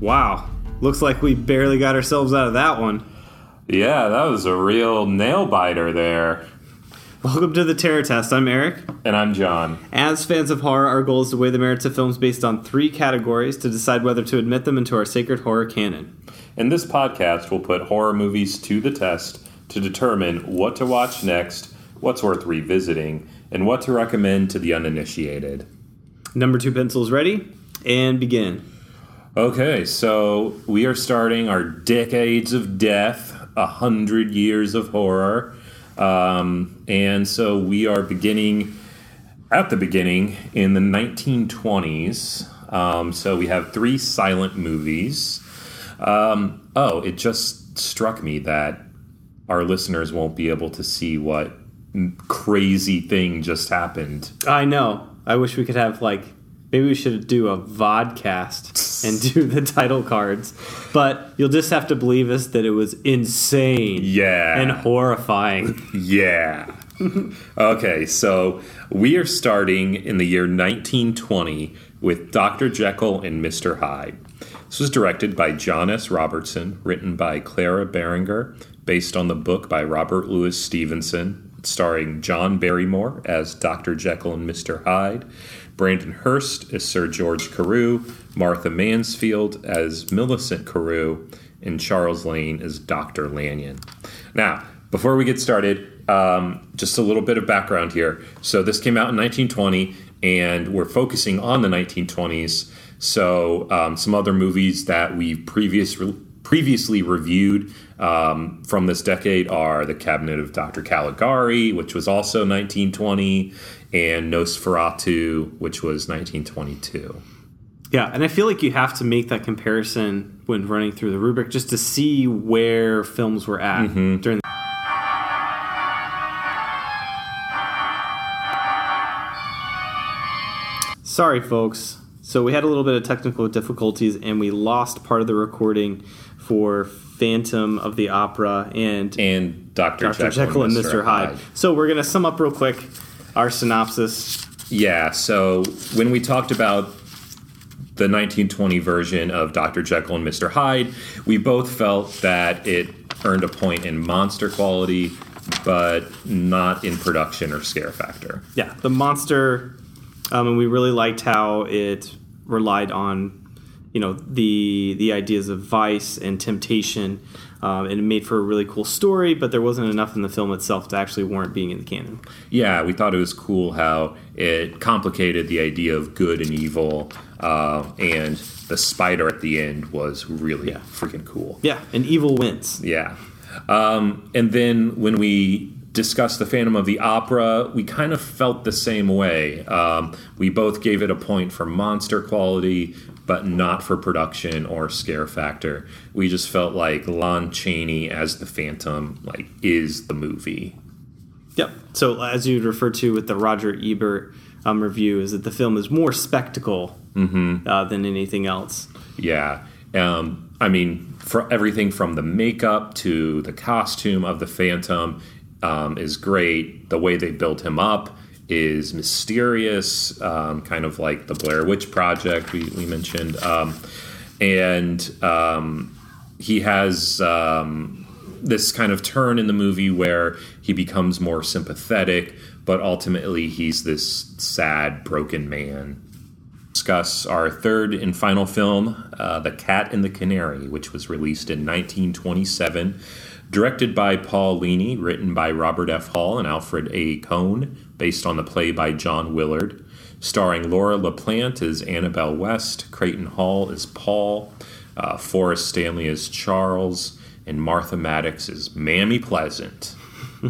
Wow. Looks like we barely got ourselves out of that one. Yeah, that was a real nail biter there. Welcome to the Terror Test. I'm Eric. And I'm John. As fans of horror, our goal is to weigh the merits of films based on three categories to decide whether to admit them into our sacred horror canon. In this podcast, we'll put horror movies to the test to determine what to watch next, what's worth revisiting, and what to recommend to the uninitiated. Number two pencils ready? And begin. Okay, so we are starting our decades of death, a hundred years of horror. Um, and so we are beginning at the beginning in the 1920s. Um, so we have three silent movies. Um, oh, it just struck me that our listeners won't be able to see what crazy thing just happened. I know. I wish we could have like maybe we should do a vodcast and do the title cards. But you'll just have to believe us that it was insane. Yeah. And horrifying. Yeah. okay, so we are starting in the year 1920 with Dr. Jekyll and Mr. Hyde. This was directed by John S. Robertson, written by Clara Beranger, based on the book by Robert Louis Stevenson, starring John Barrymore as Dr. Jekyll and Mr. Hyde, Brandon Hurst as Sir George Carew, Martha Mansfield as Millicent Carew, and Charles Lane as Dr. Lanyon. Now, before we get started, um, just a little bit of background here. So, this came out in 1920, and we're focusing on the 1920s. So, um, some other movies that we've previous, previously reviewed um, from this decade are The Cabinet of Dr. Caligari, which was also 1920, and Nosferatu, which was 1922. Yeah, and I feel like you have to make that comparison when running through the rubric just to see where films were at mm-hmm. during. The- Sorry, folks. So we had a little bit of technical difficulties, and we lost part of the recording for Phantom of the Opera and and Dr. Dr. Jekyll, Jekyll and Mr. Hyde. Hyde. So we're gonna sum up real quick our synopsis. Yeah. So when we talked about the 1920 version of Dr. Jekyll and Mr. Hyde, we both felt that it earned a point in monster quality, but not in production or scare factor. Yeah, the monster, um, and we really liked how it relied on you know the the ideas of vice and temptation um, and it made for a really cool story but there wasn't enough in the film itself to actually warrant being in the canon. Yeah we thought it was cool how it complicated the idea of good and evil uh, and the spider at the end was really yeah. freaking cool. Yeah and evil wins. Yeah. Um, and then when we discussed the Phantom of the Opera, we kind of felt the same way. Um, we both gave it a point for monster quality, but not for production or scare factor. We just felt like Lon Chaney as the Phantom like is the movie. Yep. So as you referred to with the Roger Ebert um, review, is that the film is more spectacle mm-hmm. uh, than anything else. Yeah. Um, I mean, for everything from the makeup to the costume of the Phantom um, is great. The way they built him up is mysterious, um, kind of like the Blair Witch Project we, we mentioned. Um, and um, he has um, this kind of turn in the movie where he becomes more sympathetic, but ultimately he's this sad, broken man. Discuss our third and final film, uh, The Cat and the Canary, which was released in 1927 Directed by Paul Leni, written by Robert F. Hall and Alfred A. Cohn, based on the play by John Willard. Starring Laura LaPlante as Annabelle West, Creighton Hall as Paul, uh, Forrest Stanley as Charles, and Martha Maddox as Mammy Pleasant.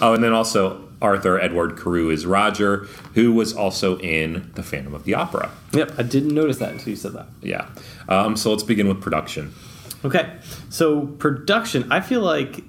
oh, and then also Arthur Edward Carewe is Roger, who was also in The Phantom of the Opera. Yep, I didn't notice that until you said that. Yeah. Um, so let's begin with production. Okay, so production, I feel like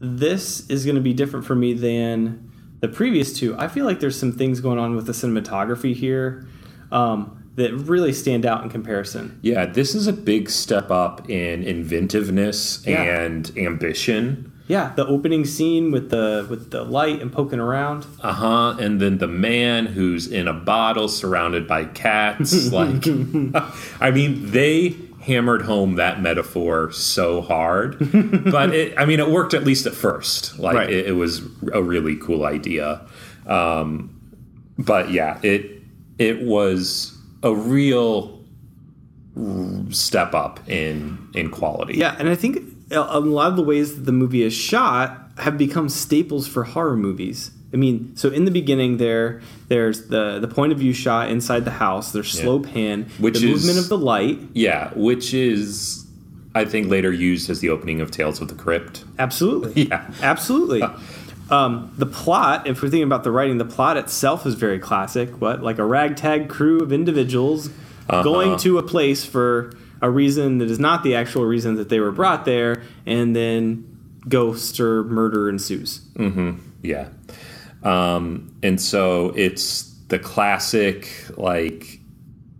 this is going to be different for me than the previous two. I feel like there's some things going on with the cinematography here um, that really stand out in comparison. Yeah, this is a big step up in inventiveness yeah. and ambition. Yeah, the opening scene with the with the light and poking around. Uh huh. And then the man who's in a bottle surrounded by cats. like, I mean, they hammered home that metaphor so hard, but it, I mean, it worked at least at first. Like Right. it, it was a really cool idea. Um, but yeah, it it was a real step up in in quality. Yeah, and I think a a lot of the ways that the movie is shot have become staples for horror movies. I mean, so in the beginning, there, there's the the point of view shot inside the house. There's slow pan, Which the is- movement of the light. Yeah, which is I think later used as the opening of Tales of the Crypt. Absolutely, Yeah. absolutely. Um, the plot, if we're thinking about the writing, the plot itself is very classic. What, like a ragtag crew of individuals Uh-huh. going to a place for a reason that is not the actual reason that they were brought there, and then ghost or murder ensues. Yeah. Um, and so it's the classic, like,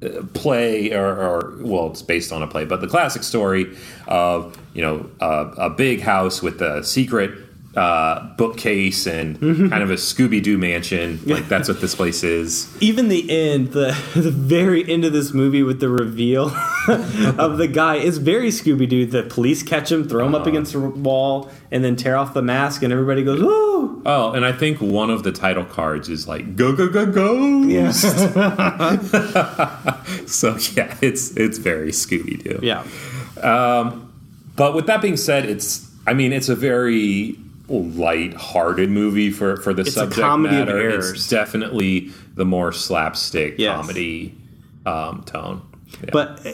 uh, play, or, or, well, it's based on a play, but the classic story of, you know, a, a big house with a secret uh, bookcase and kind of a Scooby Doo mansion. Like, that's what this place is. even the end, the the very end of this movie with the reveal of the guy is very Scooby Doo. The police catch him, throw him up against a wall, and then tear off the mask, and everybody goes, "Woo!" Oh, and I think one of the title cards is like, go, go, go, go. Yeah, So, yeah, it's, it's very Scooby Doo. yeah, But with that being said, it's I mean it's a very light-hearted movie for for the a subject comedy of matter. errors. It's definitely the more slapstick Yes. comedy um, tone. Yeah. But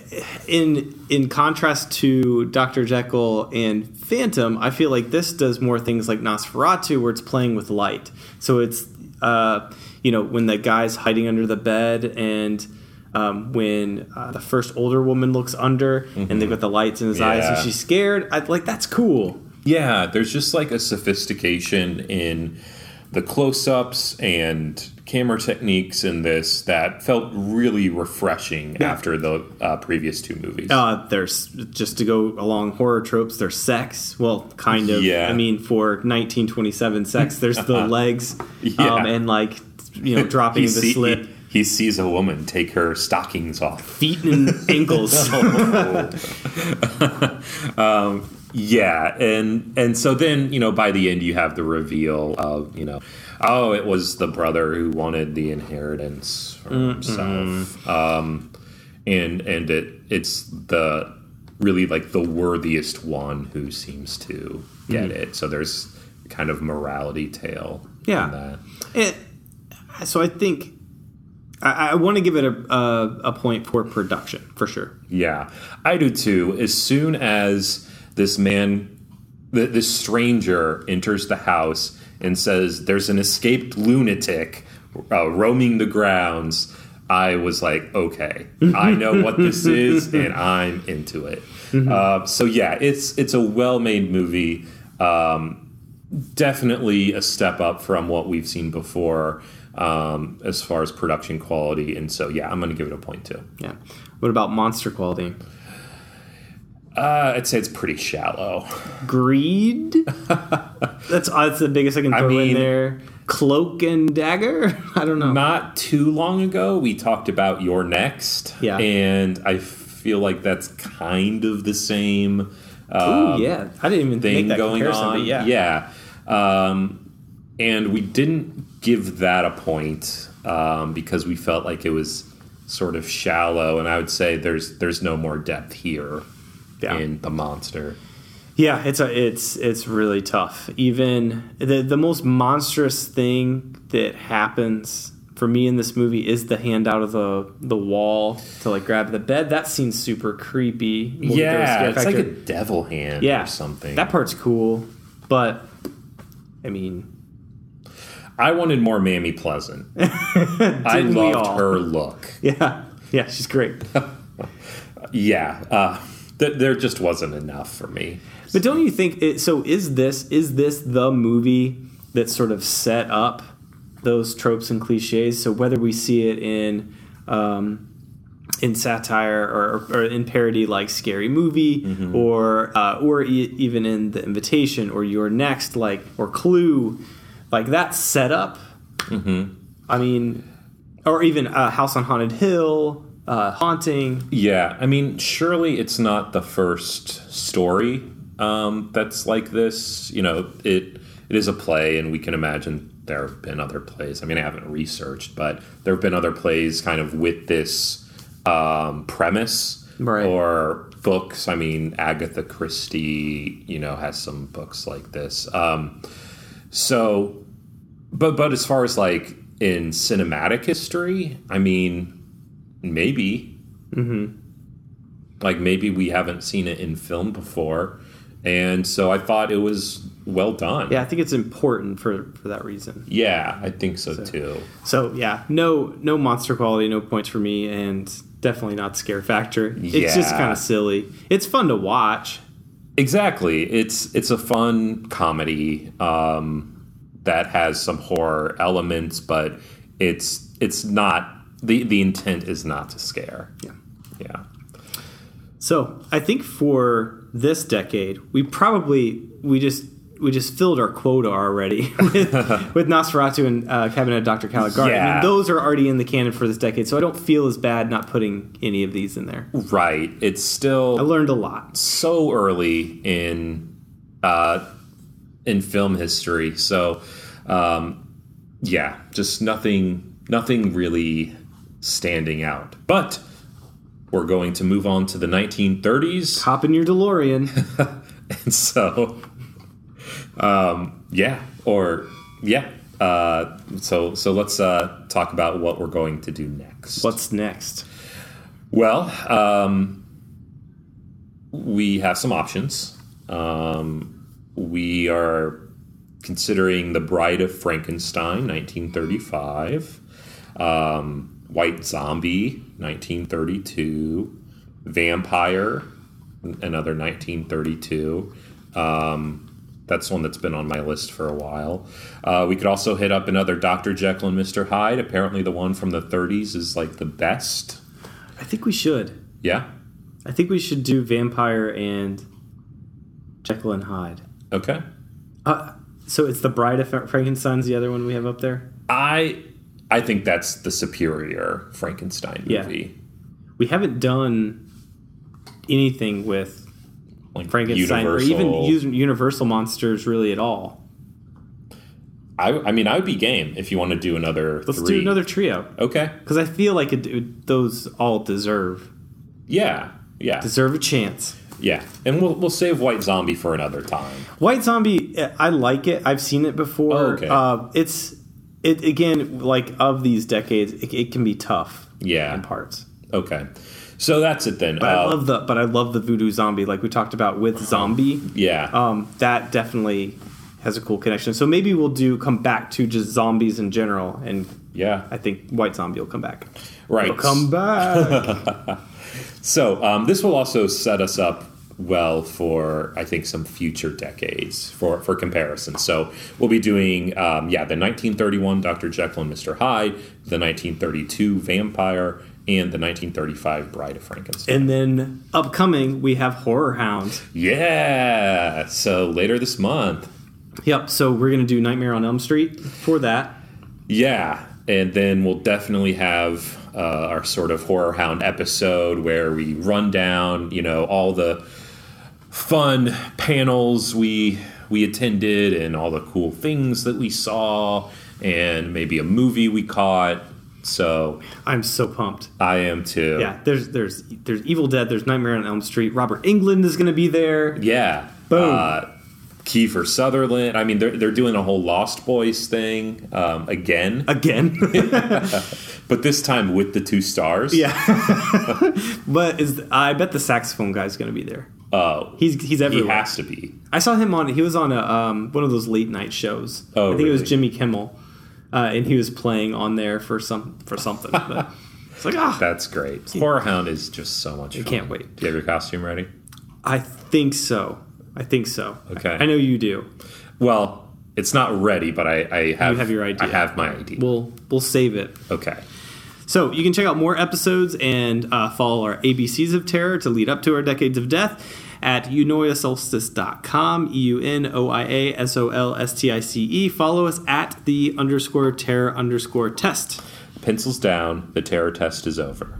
in in contrast to Doctor Jekyll and Phantom, I feel like this does more things like Nosferatu, where it's playing with light. So it's uh, you know when the guy's hiding under the bed and. Um, when uh, the first older woman looks under and they've got the lights in his eyes and she's scared, I, like that's cool. yeah, there's just like a sophistication in the close-ups and camera techniques in this that felt really refreshing after the uh, previous two movies. Uh, there's just to go along horror tropes. There's sex. Well, kind of. Yeah. I mean, for 1927 sex, there's the legs, Yeah. um, and like you know, dropping he, the see- slip, he, he sees a woman take her stockings off. feet and ankles. Yeah, and and so then you know by the end you have the reveal of you know oh it was the brother who wanted the inheritance for himself, um, and and it it's the really like the worthiest one who seems to get it. So there's kind of morality tale. in Yeah. And so I think I, I want to give it a, a a point for production for sure. Yeah, I do too. As soon as this man, th- this stranger, enters the house and says, "There's an escaped lunatic uh, roaming the grounds," I was like, "Okay, I know what this is, and I'm into it." Uh, so yeah, it's it's a well-made movie. Um, definitely a step up from what we've seen before um, as far as production quality, and so yeah, I'm going to give it a point too. Yeah. What about monster quality? Uh, I'd say it's pretty shallow. Greed. that's that's the biggest I can throw in mean- there. Cloak and dagger. I don't know. Not too long ago, we talked about You're Next. Yeah. And I feel like that's kind of the same Ooh, um, yeah, I didn't even thing going on. yeah, Yeah. Um, and we didn't give that a point um, because we felt like it was sort of shallow. And I would say there's there's no more depth here Yeah. in the monster. Yeah, it's a it's it's really tough. Even the the most monstrous thing that happens for me in this movie is the hand out of the the wall to like grab the bed. That scene's super creepy. We'll get to the yeah, it's like a devil hand yeah or something. That part's cool, but I mean, I wanted more Mammy Pleasant. I loved her look. yeah, yeah, she's great. Yeah, uh, th- there just wasn't enough for me. But don't you think it, so? Is this is this the movie that sort of set up those tropes and cliches? So whether we see it in um, in satire or, or in parody like Scary Movie, Mm-hmm. or uh, or e- even in The Invitation or You're Next, like or Clue, like that setup. Mm-hmm. I mean, or even uh, House on Haunted Hill. Uh, haunting. Yeah, I mean, surely it's not the first story um, that's like this. You know, it it is a play, and we can imagine there have been other plays. I mean, I haven't researched, but there have been other plays kind of with this um, premise Right. or books. I mean, Agatha Christie, you know, has some books like this. Um, so, but but as far as like in cinematic history, I mean, maybe. Mm-hmm. Like maybe we haven't seen it in film before, and so I thought it was well done. Yeah, I think it's important for for that reason. Yeah, I think so, too. So yeah, no no monster quality, no points for me, and definitely not scare factor. It's just kind of silly. It's fun to watch. Exactly. It's it's a fun comedy um, that has some horror elements, but it's it's not the the intent is not to scare. Yeah. Yeah. So I think for this decade, we probably we just we just filled our quota already with, with Nosferatu and uh, Cabinet of Dr. Caligari. I Yeah. mean, those are already in the canon for this decade, so I don't feel as bad not putting any of these in there. Right. It's still I learned a lot. so early in uh, in film history. So um, yeah, just nothing nothing really standing out. But we're going to move on to the 1930s. Hop in your DeLorean. And so, um, yeah, or yeah. Uh, so so let's uh, talk about what we're going to do next. What's next? Well, um, we have some options. Um, we are considering The Bride of Frankenstein, 1935, um, White Zombie, 1932, Vampyr, another 1932. Um, that's one that's been on my list for a while. Uh, we could also hit up another Dr. Jekyll and Mr. Hyde. Apparently, the one from the 30s is like the best. I think we should. Yeah. I think we should do Vampyr and Jekyll and Hyde. Okay. Uh, so it's the Bride of Frankenstein's the other one we have up there. I I think that's the superior Frankenstein movie. Yeah. We haven't done anything with Like Frankenstein or even Universal monsters really at all. I, I mean, I would be game if you want to do another. Let's three. do another trio Okay. because I feel like it, it- those all deserve Yeah. Yeah. deserve a chance. Yeah. And we'll we'll save White Zombie for another time. White Zombie, eh, I like it. I've seen it before. Oh, okay. Uh, it's it again like of these decades, it, it can be tough Yeah. in parts. Okay. So that's it then. But I Uh, love the but I love the voodoo zombie like we talked about with zombie. yeah. Um, that definitely has a cool connection. So maybe we'll do come back to just zombies in general, and yeah. I think White Zombie will come back. Right. It'll come back. So um, this will also set us up well for I think some future decades for for comparison. So we'll be doing um, yeah the 1931 Dr. Jekyll and Mr. Hyde, the 1932 Vampyr, and the 1935 Bride of Frankenstein. and then upcoming we have Horror Hound. yeah. So later this month. Yep. So we're gonna do Nightmare on Elm Street for that. Yeah, and then we'll definitely have uh, our sort of horror hound episode where we run down, you know, all the fun panels we we attended and all the cool things that we saw, and maybe a movie we caught. So I'm so pumped. I am too. Yeah. There's there's there's Evil Dead. There's Nightmare on Elm Street. Robert Englund is gonna be there. Yeah. Boom. Uh, Kiefer Sutherland. I mean, they're they're doing a whole Lost Boys thing um, again, Again. but this time with the two stars. yeah. but is I bet the saxophone guy's gonna be there. Oh, He's he's everywhere. he has to be. I saw him on. He was on a um, one of those late night shows. Oh, I think it was? Jimmy Kimmel, uh, and he was playing on there for some for something. But it's like ah, That's great. Horror Hound is just so much fun. can't wait. Do you have your costume ready? I think so. I think so. Okay. I know you do. Well, it's not ready, but I, I have, you have your idea. I have my idea. We'll we'll save it. okay. So you can check out more episodes and uh, follow our ABCs of Terror to lead up to our Decades of Death at eunoiasolstice.com, E-U-N-O-I-A-S-O-L-S-T-I-C-E. Follow us at the underscore terror underscore test. Pencils down. The terror test is over.